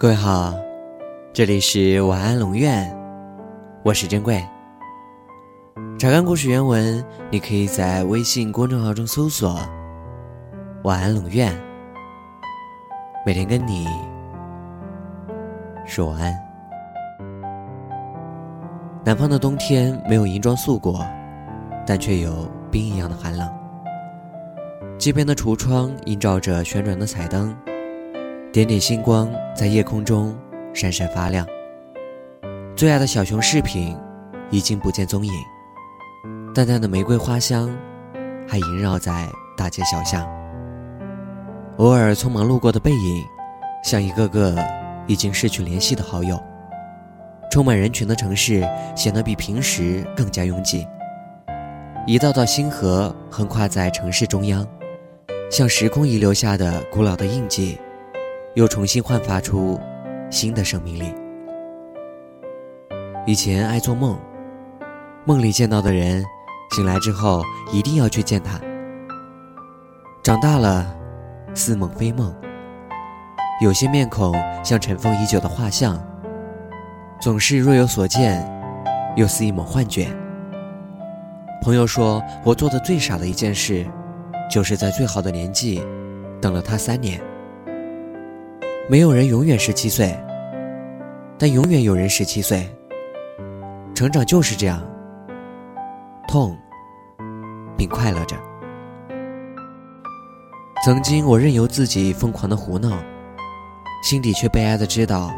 各位好，这里是晚安龙院，我是珍贵。查看故事原文，你可以在微信公众号中搜索“晚安龙院”，每天跟你说晚安。南方的冬天没有银装素裹，但却有冰一样的寒冷。街边的橱窗映照着旋转的彩灯。点点星光在夜空中闪闪发亮。最爱的小熊饰品已经不见踪影，淡淡的玫瑰花香还萦绕在大街小巷。偶尔匆忙路过的背影，像一个个已经失去联系的好友。充满人群的城市显得比平时更加拥挤。一道道星河横跨在城市中央，像时空遗留下的古老的印记。又重新焕发出新的生命力。以前爱做梦，梦里见到的人，醒来之后一定要去见他。长大了，似梦非梦。有些面孔像尘封已久的画像，总是若有所见，又似一抹幻觉。朋友说我做的最傻的一件事，就是在最好的年纪，等了他三年。没有人永远十七岁，但永远有人十七岁。成长就是这样，痛，并快乐着。曾经我任由自己疯狂的胡闹，心底却悲哀的知道，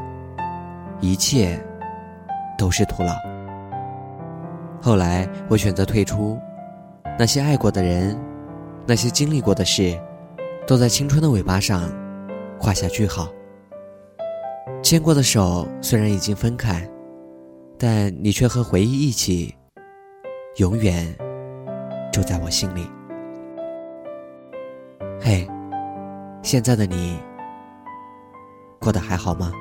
一切都是徒劳。后来我选择退出，那些爱过的人，那些经历过的事，都在青春的尾巴上画下句号。牵过的手虽然已经分开，但你却和回忆一起，永远住在我心里。嘿，现在的你过得还好吗？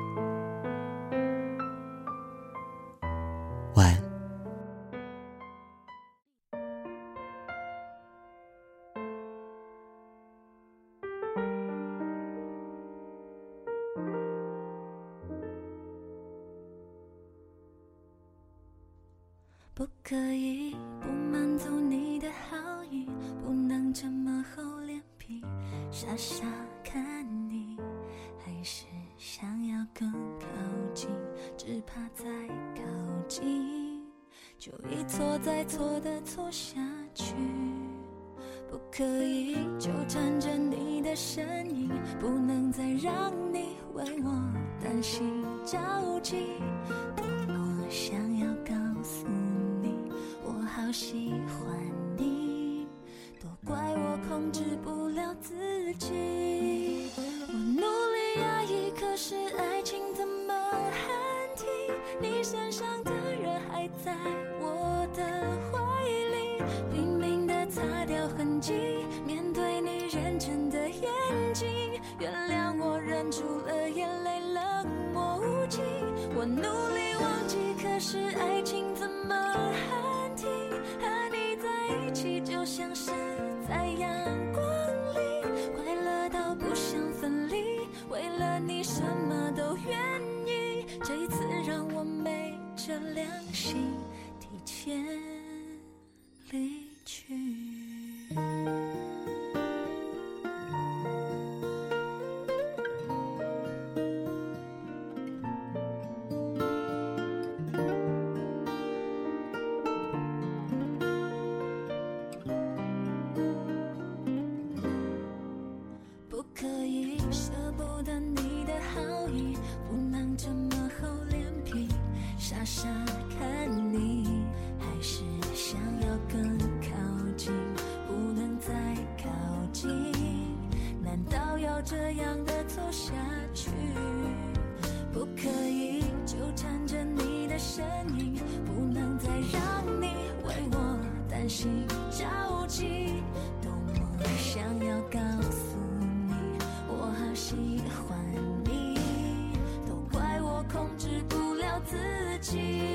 不可以不满足你的好意，不能这么厚脸皮，傻傻看你，还是想要更靠近，只怕再靠近就一错再错的错下去。不可以纠缠着你的身影，不能再让你为我担心着急，多么想。喜欢你，都怪我控制不了自己。我努力压抑，可是爱情怎么喊停？你身上的人还在我的怀里，拼命的擦掉痕迹，面对你认真的眼睛，原谅我忍住了眼泪，冷漠无情。我努力忘记，可是爱情怎么就像是在阳光里，快乐到不想分离。为了你，什么都愿意。这一次让我昧着良心提前离舍不得你的好意，不能这么厚脸皮傻傻看你，还是想要更靠近，不能再靠近，难道要这样的走下去？不可以纠缠着你的身影，不能再让你为我担心着急，多么想要自己。